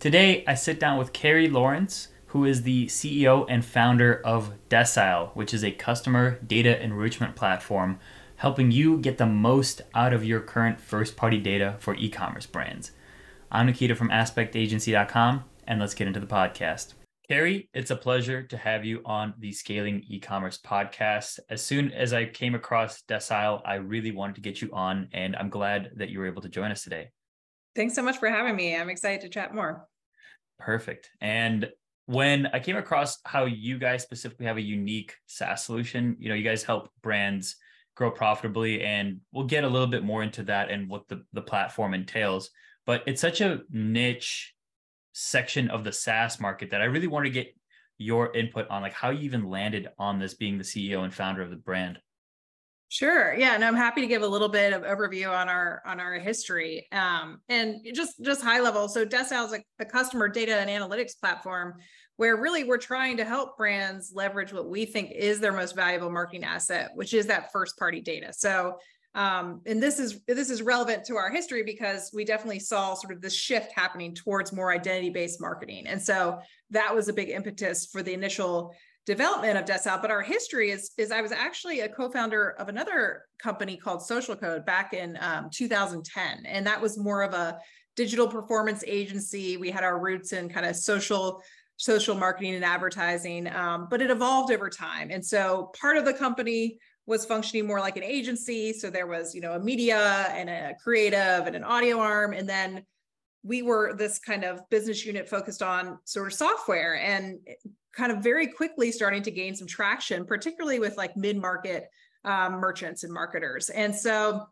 Today, I sit down with Cary Lawrence, who is the CEO and founder of Decile, which is a customer data enrichment platform helping you get the most out of your current first party data for e commerce brands. I'm Nikita from AspektAgency.com, and let's get into the podcast. Cary, it's a pleasure to have you on the Scaling E-commerce podcast. As soon as I came across Decile, I really wanted to get you on, and I'm glad that you were able to join us today. Thanks so much for having me. I'm excited to chat more. Perfect. And when I came across how you guys specifically have a unique SaaS solution, you know, you guys help brands grow profitably, and we'll get a little bit more into that and what the, the platform entails. But it's such a niche section of the SaaS market that I really want to get your input on, like how you even landed on this being the CEO and founder of the brand. Sure. Yeah, and I'm happy to give a little bit of overview on our on our history um, and just just high level. So Decile is a, a customer data and analytics platform where really we're trying to help brands leverage what we think is their most valuable marketing asset, which is that first party data. So um, and this is this is relevant to our history because we definitely saw sort of this shift happening towards more identity based marketing and so that was a big impetus for the initial development of Decile. But our history is is I was actually a co-founder of another company called Social Code back in um, 2010, and that was more of a digital performance agency. We had our roots in kind of social social marketing and advertising, um, but it evolved over time. And so part of the company was functioning more like an agency. So there was, you know, a media and a creative and an audio arm, and then we were this kind of business unit focused on sort of software and kind of very quickly starting to gain some traction, particularly with like mid market um, merchants and marketers. And so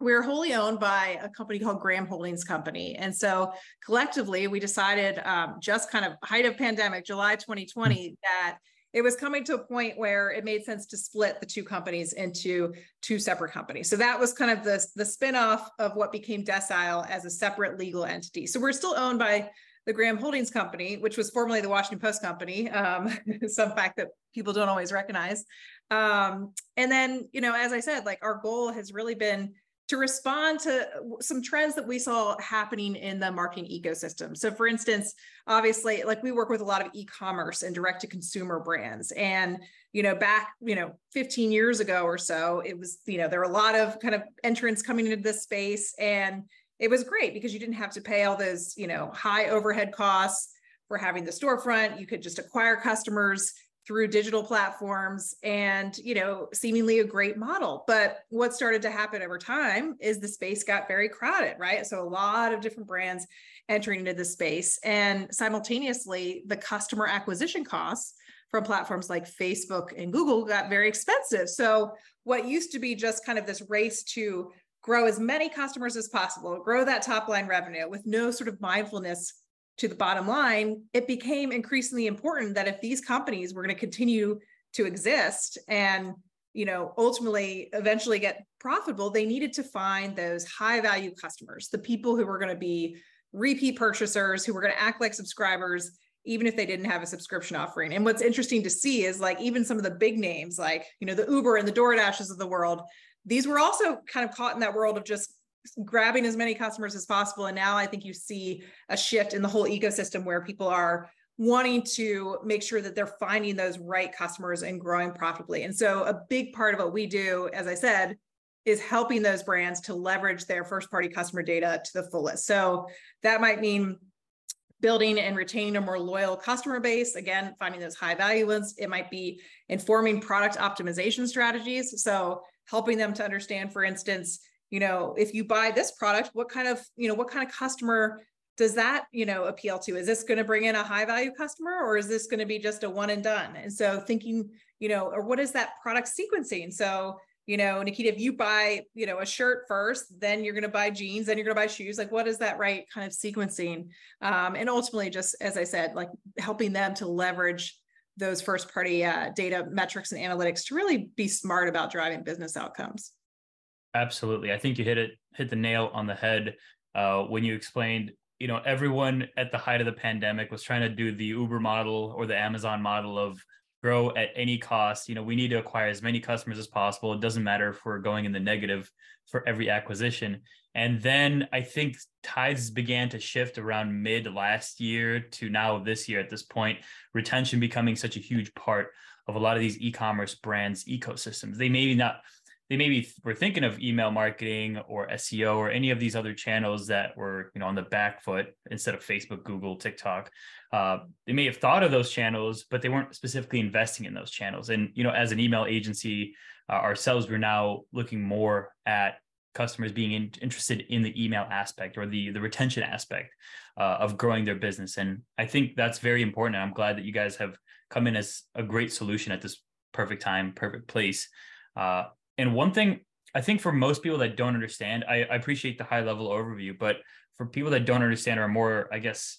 we're wholly owned by a company called Graham Holdings Company. And so collectively, we decided um, just kind of height of pandemic, July 2020, mm-hmm. that it was coming to a point where it made sense to split the two companies into two separate companies. So that was kind of the, the spinoff of what became Decile as a separate legal entity. So we're still owned by the Graham Holdings Company, which was formerly the Washington Post Company, um, some fact that people don't always recognize. Um, and then, you know, as I said, like our goal has really been to respond to some trends that we saw happening in the marketing ecosystem. So, for instance, obviously, like we work with a lot of e-commerce and direct-to-consumer brands, and you know, back you know, 15 years ago or so, it was you know there were a lot of kind of entrants coming into this space, and it was great because you didn't have to pay all those, you know, high overhead costs for having the storefront. You could just acquire customers through digital platforms and, you know, seemingly a great model. But what started to happen over time is the space got very crowded, right? So a lot of different brands entering into the space and simultaneously the customer acquisition costs from platforms like Facebook and Google got very expensive. So what used to be just kind of this race to grow as many customers as possible, grow that top line revenue with no sort of mindfulness to the bottom line, it became increasingly important that if these companies were going to continue to exist and you know ultimately eventually get profitable they needed to find those high value customers the people who were going to be repeat purchasers who were going to act like subscribers even if they didn't have a subscription offering. And what's interesting to see is like even some of the big names like you know the uber and the doordashes of the world these were also kind of caught in that world of just grabbing as many customers as possible. And now I think you see a shift in the whole ecosystem where people are wanting to make sure that they're finding those right customers and growing profitably. And so a big part of what we do, as I said, is helping those brands to leverage their first party customer data to the fullest. So that might mean building and retaining a more loyal customer base again finding those high value ones it might be informing product optimization strategies so helping them to understand, for instance, you know, if you buy this product, what kind of, you know, what kind of customer does that, you know, appeal to? Is this going to bring in a high value customer or is this going to be just a one and done? And so thinking, you know, or what is that product sequencing? So, you know, Nikita, if you buy, you know, a shirt first, then you're going to buy jeans, then you're going to buy shoes. Like, what is that right kind of sequencing? Um, and ultimately, just as I said, like helping them to leverage those first party uh, data metrics and analytics to really be smart about driving business outcomes absolutely i think you hit it hit the nail on the head uh, when you explained you know everyone at the height of the pandemic was trying to do the uber model or the amazon model of grow at any cost. You know, we need to acquire as many customers as possible. It doesn't matter if we're going in the negative for every acquisition. And then I think tides began to shift around mid last year to now this year at this point, retention becoming such a huge part of a lot of these e-commerce brands ecosystems. They maybe not they maybe were thinking of email marketing or SEO or any of these other channels that were, you know, on the back foot instead of Facebook, Google, TikTok. Uh, they may have thought of those channels, but they weren't specifically investing in those channels. And you know, as an email agency uh, ourselves, we're now looking more at customers being in, interested in the email aspect or the the retention aspect uh, of growing their business. And I think that's very important. And I'm glad that you guys have come in as a great solution at this perfect time, perfect place. Uh, and one thing I think for most people that don't understand, I, I appreciate the high level overview, but for people that don't understand or are more, I guess,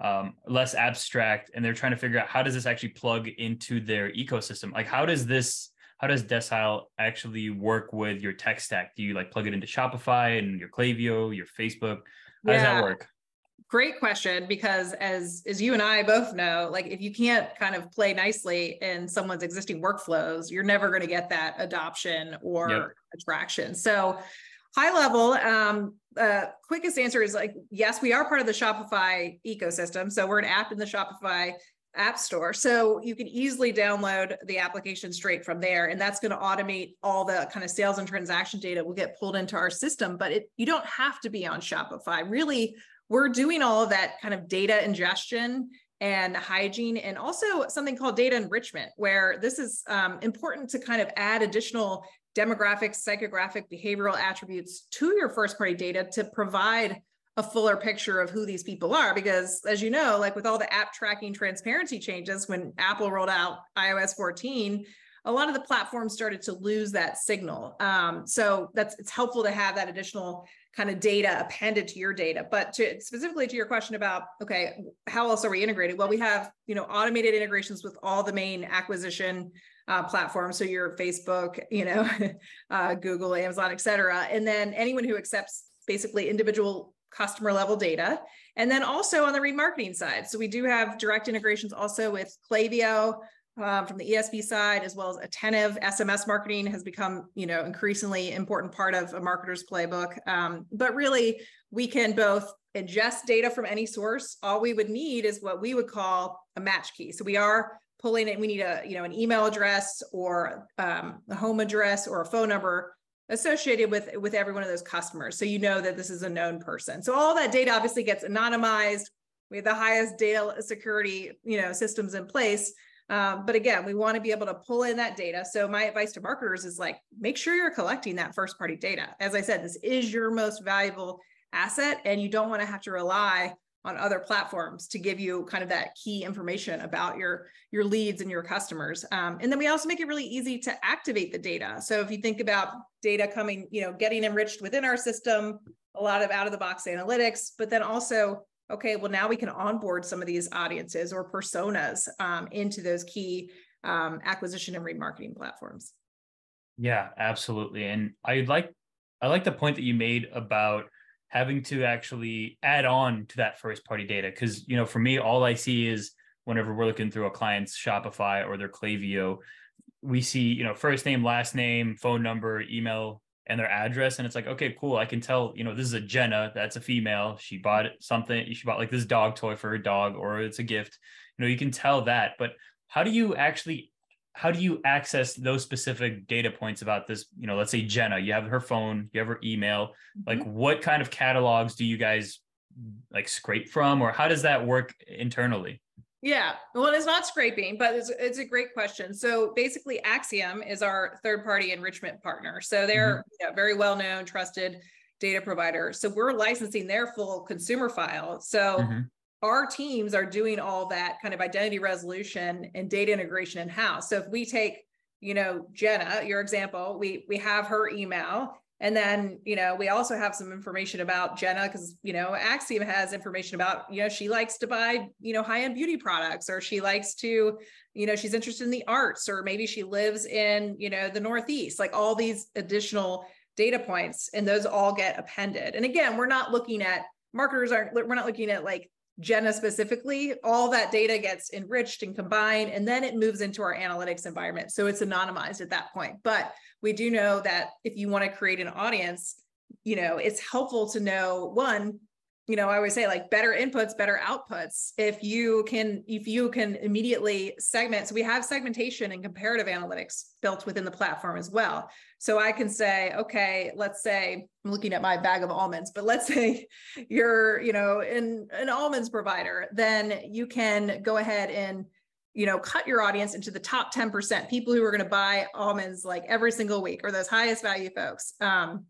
um, less abstract, and they're trying to figure out how does this actually plug into their ecosystem? Like, how does this, how does Decile actually work with your tech stack? Do you like plug it into Shopify and your Klaviyo, your Facebook? How yeah. does that work? Great question because as as you and I both know, like if you can't kind of play nicely in someone's existing workflows, you're never going to get that adoption or yep. attraction. So high level, um, uh, quickest answer is like, yes, we are part of the Shopify ecosystem. So we're an app in the Shopify app store. So you can easily download the application straight from there. And that's going to automate all the kind of sales and transaction data will get pulled into our system, but it, you don't have to be on Shopify. Really, we're doing all of that kind of data ingestion and hygiene and also something called data enrichment where this is um, important to kind of add additional demographic psychographic behavioral attributes to your first party data to provide a fuller picture of who these people are. Because as you know like with all the app tracking transparency changes when apple rolled out ios 14 a lot of the platforms started to lose that signal. Um, so that's it's helpful to have that additional kind of data appended to your data. But to specifically to your question about, okay, how else are we integrated? Well, we have, you know, automated integrations with all the main acquisition uh, platforms. So your Facebook, you know, uh, Google, Amazon, et cetera. And then anyone who accepts basically individual customer level data. And then also on the remarketing side. So we do have direct integrations also with Klaviyo, um, from the ESP side, as well as attentive SMS marketing has become, you know, increasingly important part of a marketer's playbook. Um, but really, we can both ingest data from any source. All we would need is what we would call a match key. So we are pulling it. We need a, you know, an email address or um, a home address or a phone number associated with with every one of those customers. So you know that this is a known person. So all that data obviously gets anonymized. We have the highest data security, you know, systems in place um, but again, we want to be able to pull in that data. So my advice to marketers is like, make sure you're collecting that first party data. As I said, this is your most valuable asset and you don't want to have to rely on other platforms to give you kind of that key information about your your leads and your customers um, and then we also make it really easy to activate the data so if you think about data coming you know getting enriched within our system a lot of out of the box analytics but then also okay, well, now we can onboard some of these audiences or personas um, into those key um, acquisition and remarketing platforms. Yeah, absolutely. And I'd like I like the point that you made about having to actually add on to that first party data because you know for me all I see is whenever we're looking through a client's Shopify or their Klaviyo, we see you know first name, last name, phone number, email and their address and it's like okay cool i can tell you know this is a jenna that's a female she bought something she bought like this dog toy for her dog or it's a gift. You know you can tell that but how do you actually how do you access those specific data points about this you know let's say jenna you have her phone you have her email mm-hmm. like what kind of catalogs do you guys like scrape from or how does that work internally yeah, well, it's not scraping, but it's, it's a great question. So basically, Acxiom is our third party enrichment partner. So they're mm-hmm. you know, very well known, trusted data provider. So we're licensing their full consumer file. So mm-hmm. our teams are doing all that kind of identity resolution and data integration in house. So if we take, you know, Jenna, your example, we we have her email and then, you know, we also have some information about Jenna because, you know, Acxiom has information about, you know, she likes to buy, you know, high end beauty products or she likes to, you know, she's interested in the arts or maybe she lives in, you know, the Northeast, like all these additional data points and those all get appended. And again, we're not looking at marketers aren't, we're not looking at like Jenna specifically, all that data gets enriched and combined, and then it moves into our analytics environment. So it's anonymized at that point. But we do know that if you want to create an audience, you know, it's helpful to know one, you know, I always say like better inputs, better outputs. If you can, if you can immediately segment, so we have segmentation and comparative analytics built within the platform as well. So I can say, okay, let's say I'm looking at my bag of almonds, but let's say you're, you know, in an almonds provider, then you can go ahead and you know, cut your audience into the top 10% people who are going to buy almonds like every single week or those highest value folks. Um,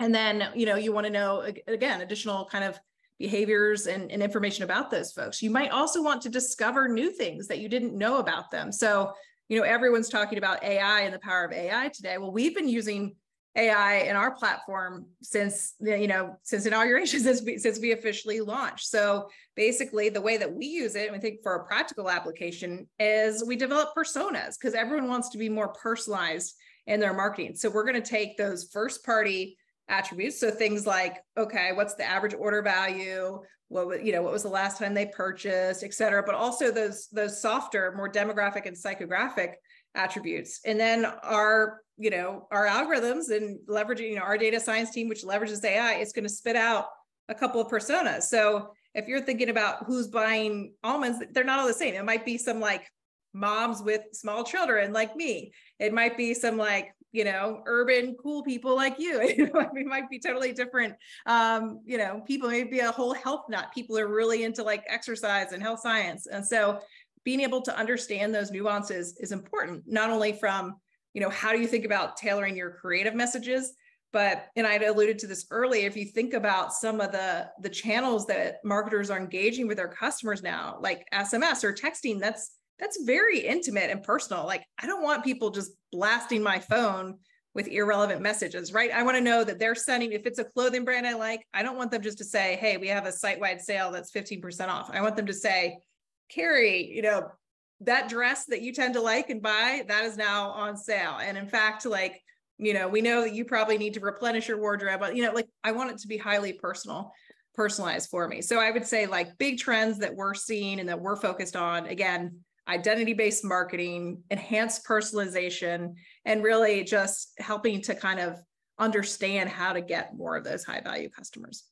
and then, you know, you want to know, again, additional kind of behaviors and, and information about those folks. You might also want to discover new things that you didn't know about them. So, you know, everyone's talking about AI and the power of AI today. Well, we've been using AI in our platform since you know since inauguration since we since we officially launched. So basically, the way that we use it, I think for a practical application, is we develop personas because everyone wants to be more personalized in their marketing. So we're going to take those first party attributes. So things like, okay, what's the average order value? What you know, what was the last time they purchased, et cetera. But also those those softer, more demographic and psychographic attributes. And then our, you know, our algorithms and leveraging, you know, our data science team, which leverages AI, is going to spit out a couple of personas. So if you're thinking about who's buying almonds, they're not all the same. It might be some like moms with small children like me. It might be some like you know, urban cool people like you. it might be totally different. Um, you know, people maybe a whole health nut. People are really into like exercise and health science. And so being able to understand those nuances is important, not only from, you know, how do you think about tailoring your creative messages, but and i had alluded to this earlier if you think about some of the the channels that marketers are engaging with their customers now like sms or texting that's that's very intimate and personal. Like, I don't want people just blasting my phone with irrelevant messages, right? I want to know that they're sending, if it's a clothing brand I like, I don't want them just to say, hey, we have a site wide sale that's 15% off. I want them to say, Cary, you know, that dress that you tend to like and buy, that is now on sale. And in fact, like, you know, we know that you probably need to replenish your wardrobe, but, you know, like I want it to be highly personal, personalized for me. So I would say, like, big trends that we're seeing and that we're focused on, again, identity based marketing, enhanced personalization, and really just helping to kind of understand how to get more of those high value customers.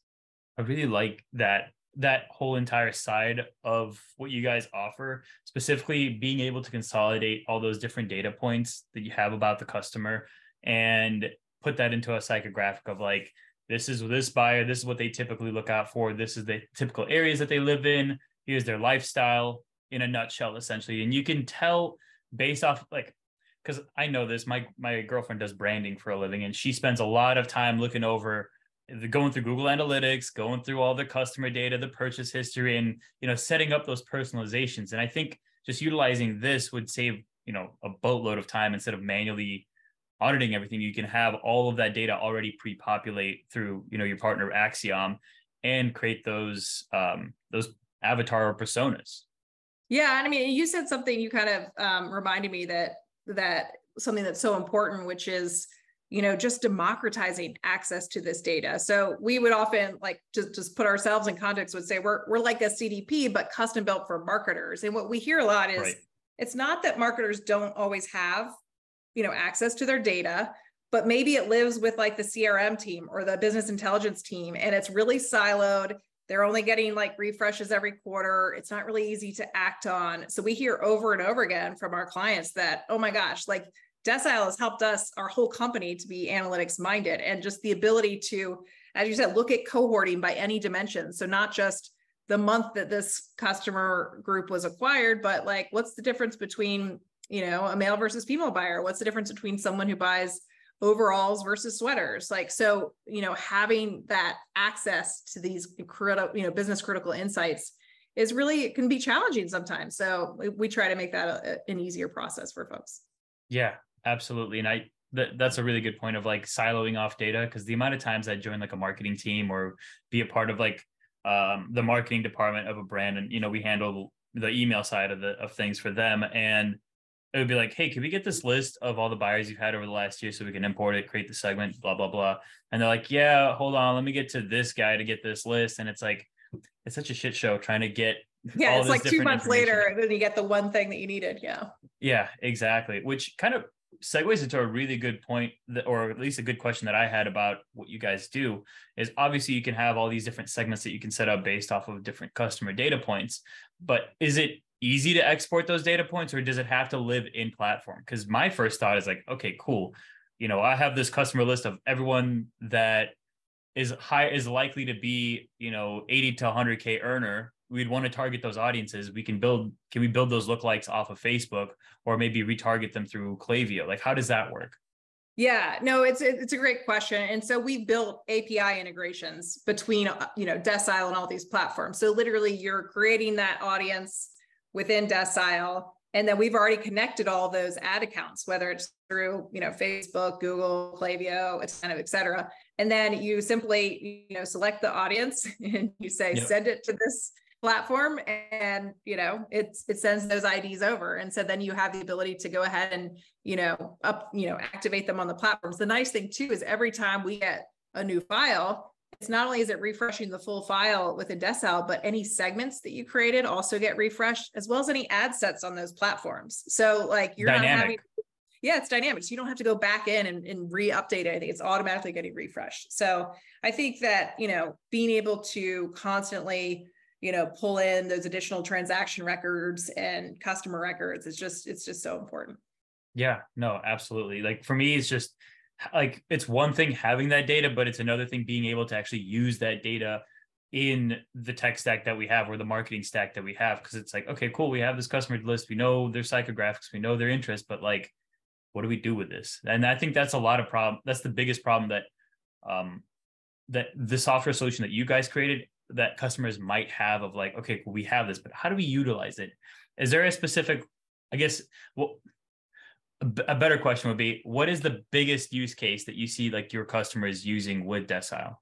I really like that that whole entire side of what you guys offer, specifically being able to consolidate all those different data points that you have about the customer and put that into a psychographic of like this is this buyer, this is what they typically look out for, this is the typical areas that they live in, here's their lifestyle, in a nutshell essentially. And you can tell based off like because i know this my my girlfriend does branding for a living and she spends a lot of time looking over going through google analytics going through all the customer data the purchase history and you know setting up those personalizations and i think just utilizing this would save you know a boatload of time instead of manually auditing everything you can have all of that data already pre-populate through you know your partner Acxiom and create those um, those avatar or personas yeah, and I mean, you said something. You kind of um, reminded me that that something that's so important, which is you know just democratizing access to this data. So we would often like just just put ourselves in context. Would say we're we're like a CDP, but custom built for marketers. And what we hear a lot is right. it's not that marketers don't always have you know access to their data but maybe it lives with like the CRM team or the business intelligence team and it's really siloed they're only getting like refreshes every quarter. It's not really easy to act on. So we hear over and over again from our clients that, oh my gosh, like Decile has helped us, our whole company, to be analytics minded and just the ability to, as you said, look at cohorting by any dimension. So not just the month that this customer group was acquired, but like what's the difference between, you know, a male versus female buyer? What's the difference between someone who buys overalls versus sweaters like so you know having that access to these critical you know business critical insights is really it can be challenging sometimes so we, we try to make that a, an easier process for folks yeah absolutely and i that, that's a really good point of like siloing off data because the amount of times i join like a marketing team or be a part of like um, the marketing department of a brand and you know we handle the email side of the of things for them and it would be like, hey, can we get this list of all the buyers you've had over the last year so we can import it, create the segment, blah, blah, blah. And they're like, yeah, hold on, let me get to this guy to get this list. And it's like, it's such a shit show trying to get yeah it's like two months later and then you get the one thing that you needed yeah yeah exactly which kind of segues into a really good point that, or at least a good question that i had about what you guys do is obviously you can have all these different segments that you can set up based off of different customer data points but is it easy to export those data points or does it have to live in platform? Because my first thought is like okay cool. You know i have this customer list of everyone that is high is likely to be you know 80 to 100k earner we'd want to target those audiences we can build can we build those lookalikes off of facebook or maybe retarget them through Klaviyo? Like how does that work? Yeah no it's it's a great question. And so we built api integrations between uh, you know decile and all these platforms. So literally you're creating that audience within decile and then we've already connected all those ad accounts whether it's through you know facebook google Klaviyo kind of et cetera. And then you simply you know select the audience and you say yep. send it to this platform and you know it's it sends those ids over and so then you have the ability to go ahead and you know up you know activate them on the platforms the nice thing too is every time we get a new file it's not only is it refreshing the full file within Decile, but any segments that you created also get refreshed, as well as any ad sets on those platforms. So like you're Dynamic. not having yeah, it's dynamic. So you don't have to go back in and, and re-update anything. It's automatically getting refreshed. So I think that, you know, being able to constantly, you know, pull in those additional transaction records and customer records it's just, it's just so important. Yeah, no, absolutely. Like for me, it's just like it's one thing having that data, but it's another thing being able to actually use that data in the tech stack that we have or the marketing stack that we have. Cause it's like, okay, cool. We have this customer list. We know their psychographics, we know their interest, but like what do we do with this? And I think that's a lot of problem. That's the biggest problem that um, that the software solution that you guys created that customers might have of like, okay, we have this, but how do we utilize it? Is there a specific, I guess, well, a better question would be, what is the biggest use case that you see like your customers using with Decile?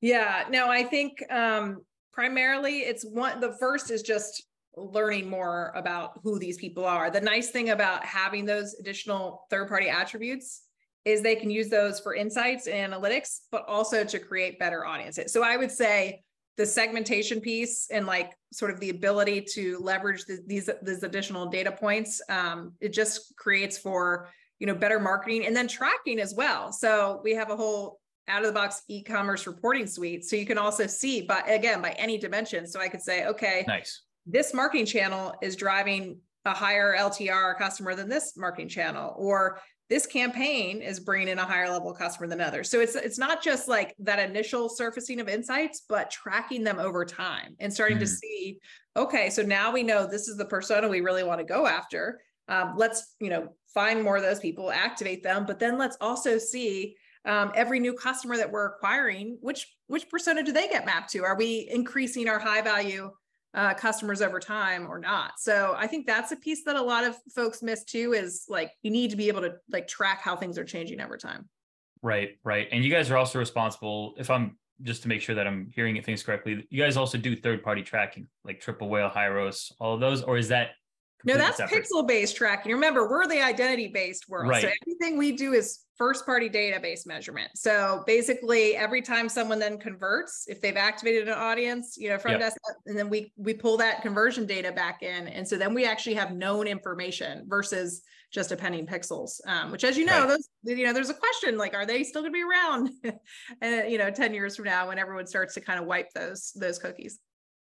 Yeah, no, I think um, primarily it's one. The first is just learning more about who these people are. The nice thing about having those additional third party attributes is they can use those for insights and analytics, but also to create better audiences. So I would say the segmentation piece and like sort of the ability to leverage the, these these additional data points, um, it just creates for you know better marketing and then tracking as well. So we have a whole out of the box e-commerce reporting suite so you can also see but again by any dimension so i could say okay nice this marketing channel is driving a higher LTR customer than this marketing channel, or this campaign is bringing in a higher level customer than others. So it's it's not just like that initial surfacing of insights, but tracking them over time and starting mm. to see, okay, so now we know this is the persona we really want to go after. Um, let's you know find more of those people, activate them, but then let's also see um, every new customer that we're acquiring, which which persona do they get mapped to? Are we increasing our high value uh, customers over time or not. So I think that's a piece that a lot of folks miss too is like you need to be able to like track how things are changing over time. Right, right. And you guys are also responsible, if I'm just to make sure that I'm hearing things correctly, you guys also do third party tracking like Triple Whale, Hyros, all of those, or is that no, that's pixel based tracking. Remember, we're the identity based world. Right. So everything we do is first party database measurement. So basically, every time someone then converts, if they've activated an audience, you know, from yep. desktop, and then we we pull that conversion data back in, and so then we actually have known information versus just appending pixels. Um, which, as you know, right. those you know, there's a question like, are they still going to be around? and you know, ten years from now, when everyone starts to kind of wipe those those cookies.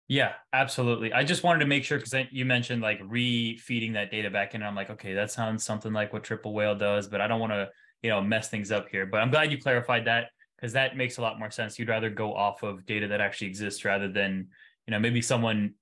Yeah, absolutely. I just wanted to make sure because you mentioned like re-feeding that data back in. I'm like, okay, that sounds something like what Triple Whale does, but I don't want to, you know, mess things up here. But I'm glad you clarified that because that makes a lot more sense. You'd rather go off of data that actually exists rather than, you know, maybe someone,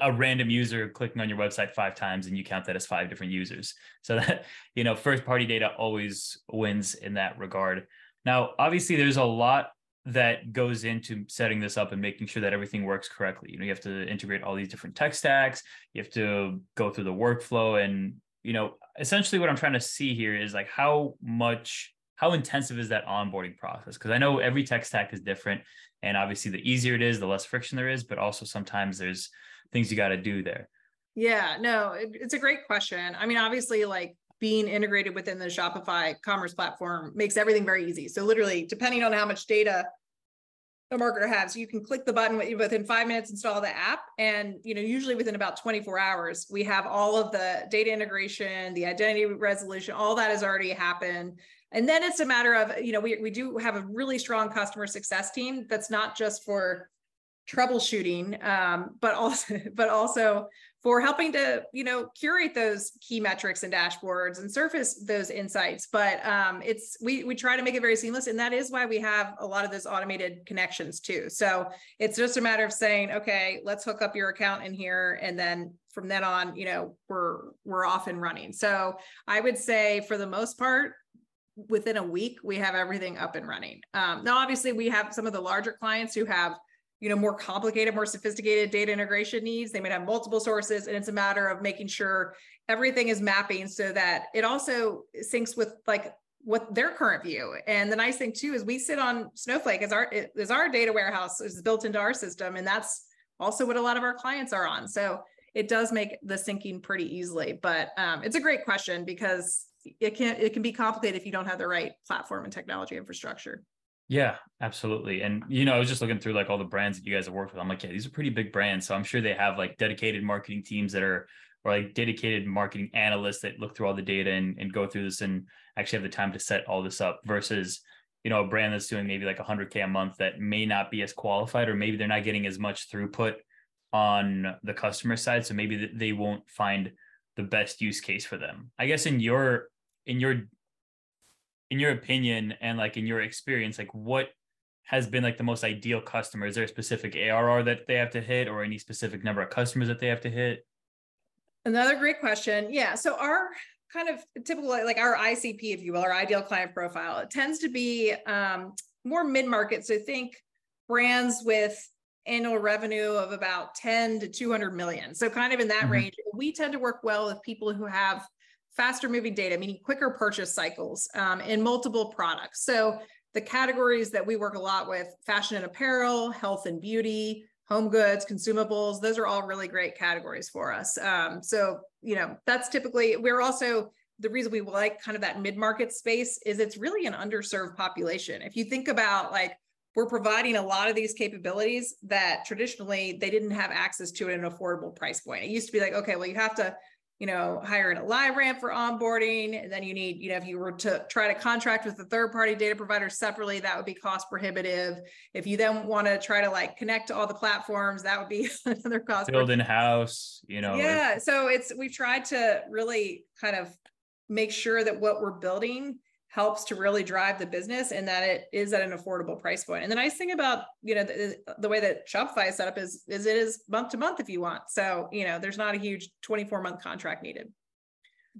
a random user clicking on your website five times and you count that as five different users. So that, you know, first party data always wins in that regard. Now, obviously, there's a lot that goes into setting this up and making sure that everything works correctly. You know, you have to integrate all these different tech stacks. You have to go through the workflow, and you know, essentially, what I'm trying to see here is like how much, how intensive is that onboarding process? Because I know every tech stack is different, and obviously, the easier it is, the less friction there is. But also, sometimes there's things you got to do there. Yeah, no, it, it's a great question. I mean, obviously, like being integrated within the Shopify commerce platform makes everything very easy. So literally, depending on how much data a marketer has. You can click the button within five minutes, install the app, and you know usually within about 24 hours, we have all of the data integration, the identity resolution, all that has already happened. And then it's a matter of you know we we do have a really strong customer success team that's not just for troubleshooting, um, but also but also for helping to you know curate those key metrics and dashboards and surface those insights. But um, it's we we try to make it very seamless and that is why we have a lot of those automated connections too. So it's just a matter of saying okay let's hook up your account in here and then from then on you know we're we're off and running. So i would say for the most part within a week we have everything up and running. Um, now obviously we have some of the larger clients who have you know more complicated more sophisticated data integration needs. They might have multiple sources and it's a matter of making sure everything is mapping so that it also syncs with like what their current view. And the nice thing too is we sit on snowflake as our as our data warehouse is built into our system and that's also what a lot of our clients are on. So it does make the syncing pretty easily but um, it's a great question because it can it can be complicated if you don't have the right platform and technology infrastructure yeah, absolutely. And you know, I was just looking through like all the brands that you guys have worked with. I'm like, yeah, these are pretty big brands. So I'm sure they have like dedicated marketing teams that are or like dedicated marketing analysts that look through all the data and, and go through this and actually have the time to set all this up versus you know a brand that's doing maybe like 100k a month that may not be as qualified or maybe they're not getting as much throughput on the customer side so maybe they won't find the best use case for them i guess in your in your in your opinion and like in your experience, like what has been like the most ideal customer? Is there a specific ARR that they have to hit or any specific number of customers that they have to hit? Another great question. Yeah. So our kind of typical, like our ICP, if you will, our ideal client profile, it tends to be um, more mid-market. So think brands with annual revenue of about 10 to 200 million. So kind of in that mm-hmm. range. We tend to work well with people who have faster moving data, meaning quicker purchase cycles um, in multiple products. So the categories that we work a lot with, fashion and apparel, health and beauty, home goods, consumables, those are all really great categories for us. Um, so, you know, that's typically, we're also, the reason we like kind of that mid-market space is it's really an underserved population. If you think about like, we're providing a lot of these capabilities that traditionally they didn't have access to at an affordable price point. It used to be like, okay, well, you have to you know, hiring a LiveRamp for onboarding. And then you need, you know, if you were to try to contract with a third party data provider separately, that would be cost prohibitive. If you then want to try to like connect to all the platforms, that would be another cost. Build in house, you know. Yeah. So it's, we've tried to really kind of make sure that what we're building helps to really drive the business and that it is at an affordable price point. And the nice thing about, you know, the, the, way that Shopify is set up is, is it is month to month if you want. So, you know, there's not a huge 24 month contract needed.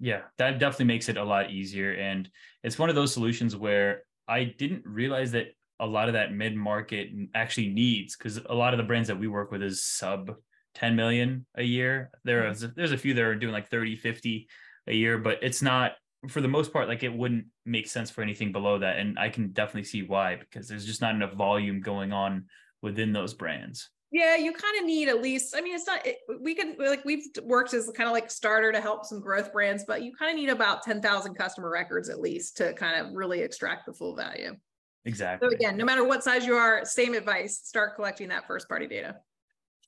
Yeah, that definitely makes it a lot easier. And it's one of those solutions where I didn't realize that a lot of that mid market actually needs, because a lot of the brands that we work with is sub 10 million a year. There mm-hmm. is, there's a few that are doing like 30, 50 a year, but it's not for the most part, like it wouldn't make sense for anything below that. And I can definitely see why, because there's just not enough volume going on within those brands. Yeah, you kind of need at least, I mean, it's not, it, we can, like, we've worked as kind of like starter to help some growth brands, but you kind of need about 10,000 customer records at least to kind of really extract the full value. Exactly. So again, no matter what size you are, same advice, start collecting that first party data.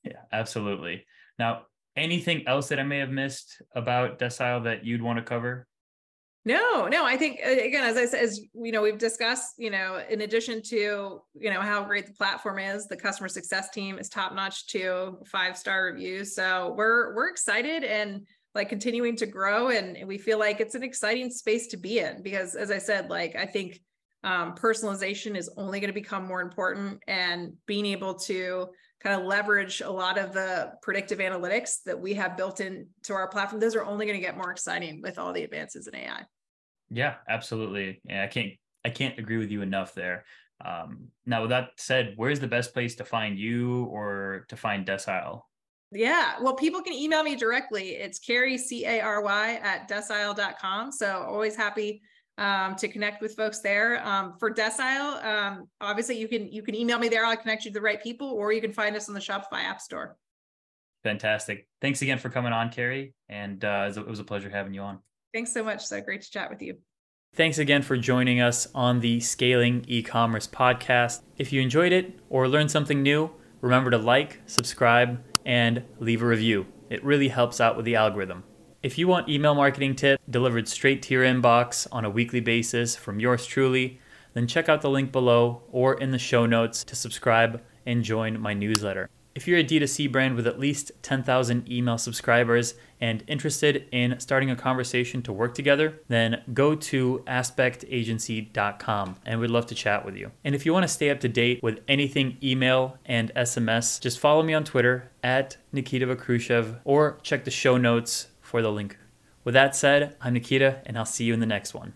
Yeah, absolutely. Now, anything else that I may have missed about Decile that you'd want to cover? No, no, I think again, as I said, as you know, we've discussed, you know, in addition to, you know, how great the platform is, the customer success team is top notch too, five star reviews. So we're we're excited and like continuing to grow and we feel like it's an exciting space to be in because as I said, like I think um, personalization is only going to become more important and being able to kind of leverage a lot of the predictive analytics that we have built into our platform those are only going to get more exciting with all the advances in ai yeah, absolutely. Yeah, I can't I can't agree with you enough there. Um, now, with that said, where's the best place to find you or to find Decile? Yeah, well, people can email me directly. It's Cary, C A R Y, at decile.com. So always happy um, to connect with folks there. Um, for Decile, um, obviously you can you can email me there. I'll connect you to the right people, or you can find us on the Shopify App Store. Fantastic. Thanks again for coming on, Cary. And uh, it was a pleasure having you on. Thanks so much. So great to chat with you. Thanks again for joining us on the Scaling E-commerce podcast. If you enjoyed it or learned something new, remember to like, subscribe, and leave a review. It really helps out with the algorithm. If you want email marketing tips delivered straight to your inbox on a weekly basis from yours truly, then check out the link below or in the show notes to subscribe and join my newsletter. If you're a D2C brand with at least 10,000 email subscribers and interested in starting a conversation to work together, then go to aspektagency.com and we'd love to chat with you. And if you want to stay up to date with anything email and SMS, just follow me on Twitter at Nikita Vakhrushev or check the show notes for the link. With that said, I'm Nikita and I'll see you in the next one.